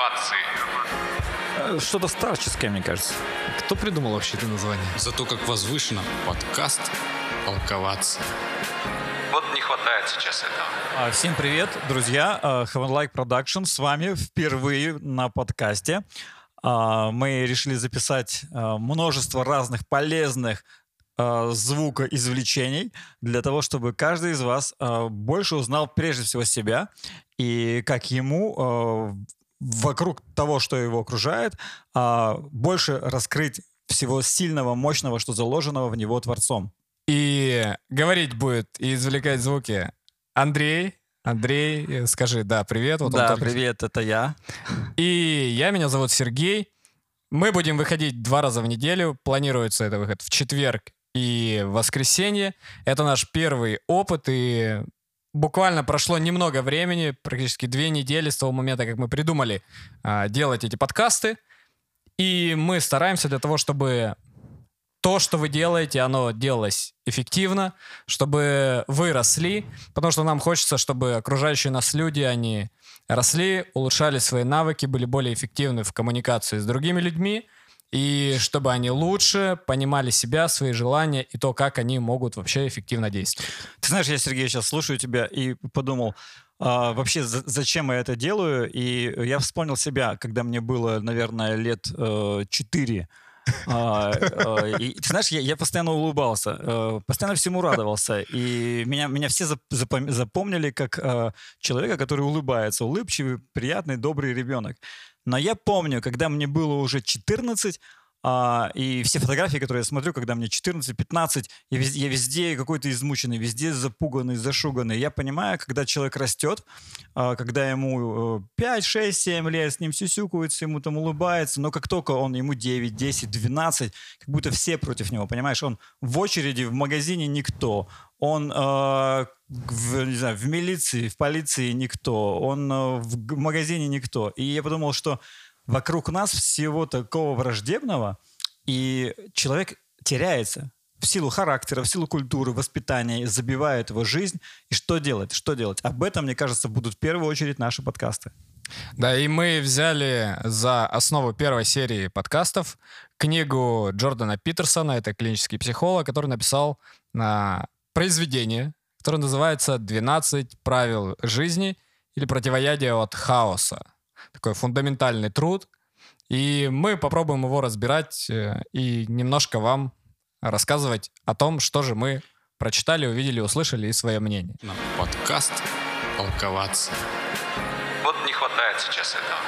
Толковаться. Э, Что-то старческое, мне кажется. Кто придумал вообще это название? Зато как возвышенно подкаст толковаться. Вот не хватает сейчас этого. А, Всем привет, друзья. А, Have Like Production с вами впервые на подкасте. А, Мы решили записать а, множество разных полезных звукоизвлечений для того, чтобы каждый из вас больше узнал прежде всего себя и как ему вокруг того, что его окружает, а, больше раскрыть всего сильного, мощного, что заложенного в него Творцом. И говорить будет и извлекать звуки Андрей. Андрей, скажи, да, привет. Вот да, только- привет, это я. И я, меня зовут Сергей. Мы будем выходить два раза в неделю. Планируется это выход в четверг и в воскресенье. Это наш первый опыт, и буквально прошло немного времени, практически две недели с того момента, как мы придумали а, делать эти подкасты. И мы стараемся для того, чтобы то, что вы делаете, оно делалось эффективно, чтобы вы росли, потому что нам хочется, чтобы окружающие нас люди, они росли, улучшали свои навыки, были более эффективны в коммуникации с другими людьми, и чтобы они лучше понимали себя, свои желания и то, как они могут вообще эффективно действовать. Ты знаешь, я, Сергей, сейчас слушаю тебя и подумал, а, вообще, за- зачем я это делаю? И я вспомнил себя, когда мне было, наверное, лет э, 4. А, э, и ты знаешь, я, я постоянно улыбался, э, постоянно всему радовался. И меня, меня все зап- запом- запомнили как э, человека, который улыбается, улыбчивый, приятный, добрый ребенок. Но я помню, когда мне было уже 14, а, и все фотографии, которые я смотрю, когда мне 14-15, я везде, я везде какой-то измученный, везде запуганный, зашуганный. Я понимаю, когда человек растет, а, когда ему э, 5, 6, 7 лет, с ним сюсюкаются, ему там улыбается, но как только он, ему 9, 10, 12, как будто все против него, понимаешь? Он в очереди, в магазине никто. Он э, в, не знаю, в милиции, в полиции никто. Он э, в магазине никто. И я подумал, что вокруг нас всего такого враждебного, и человек теряется в силу характера, в силу культуры, воспитания, забивает его жизнь. И что делать? Что делать? Об этом, мне кажется, будут в первую очередь наши подкасты. Да, и мы взяли за основу первой серии подкастов книгу Джордана Питерсона, это клинический психолог, который написал на произведение, которое называется «12 правил жизни» или «Противоядие от хаоса». Такой фундаментальный труд. И мы попробуем его разбирать э, и немножко вам рассказывать о том, что же мы прочитали, увидели, услышали и свое мнение. На подкаст толковаться. Вот не хватает сейчас этого.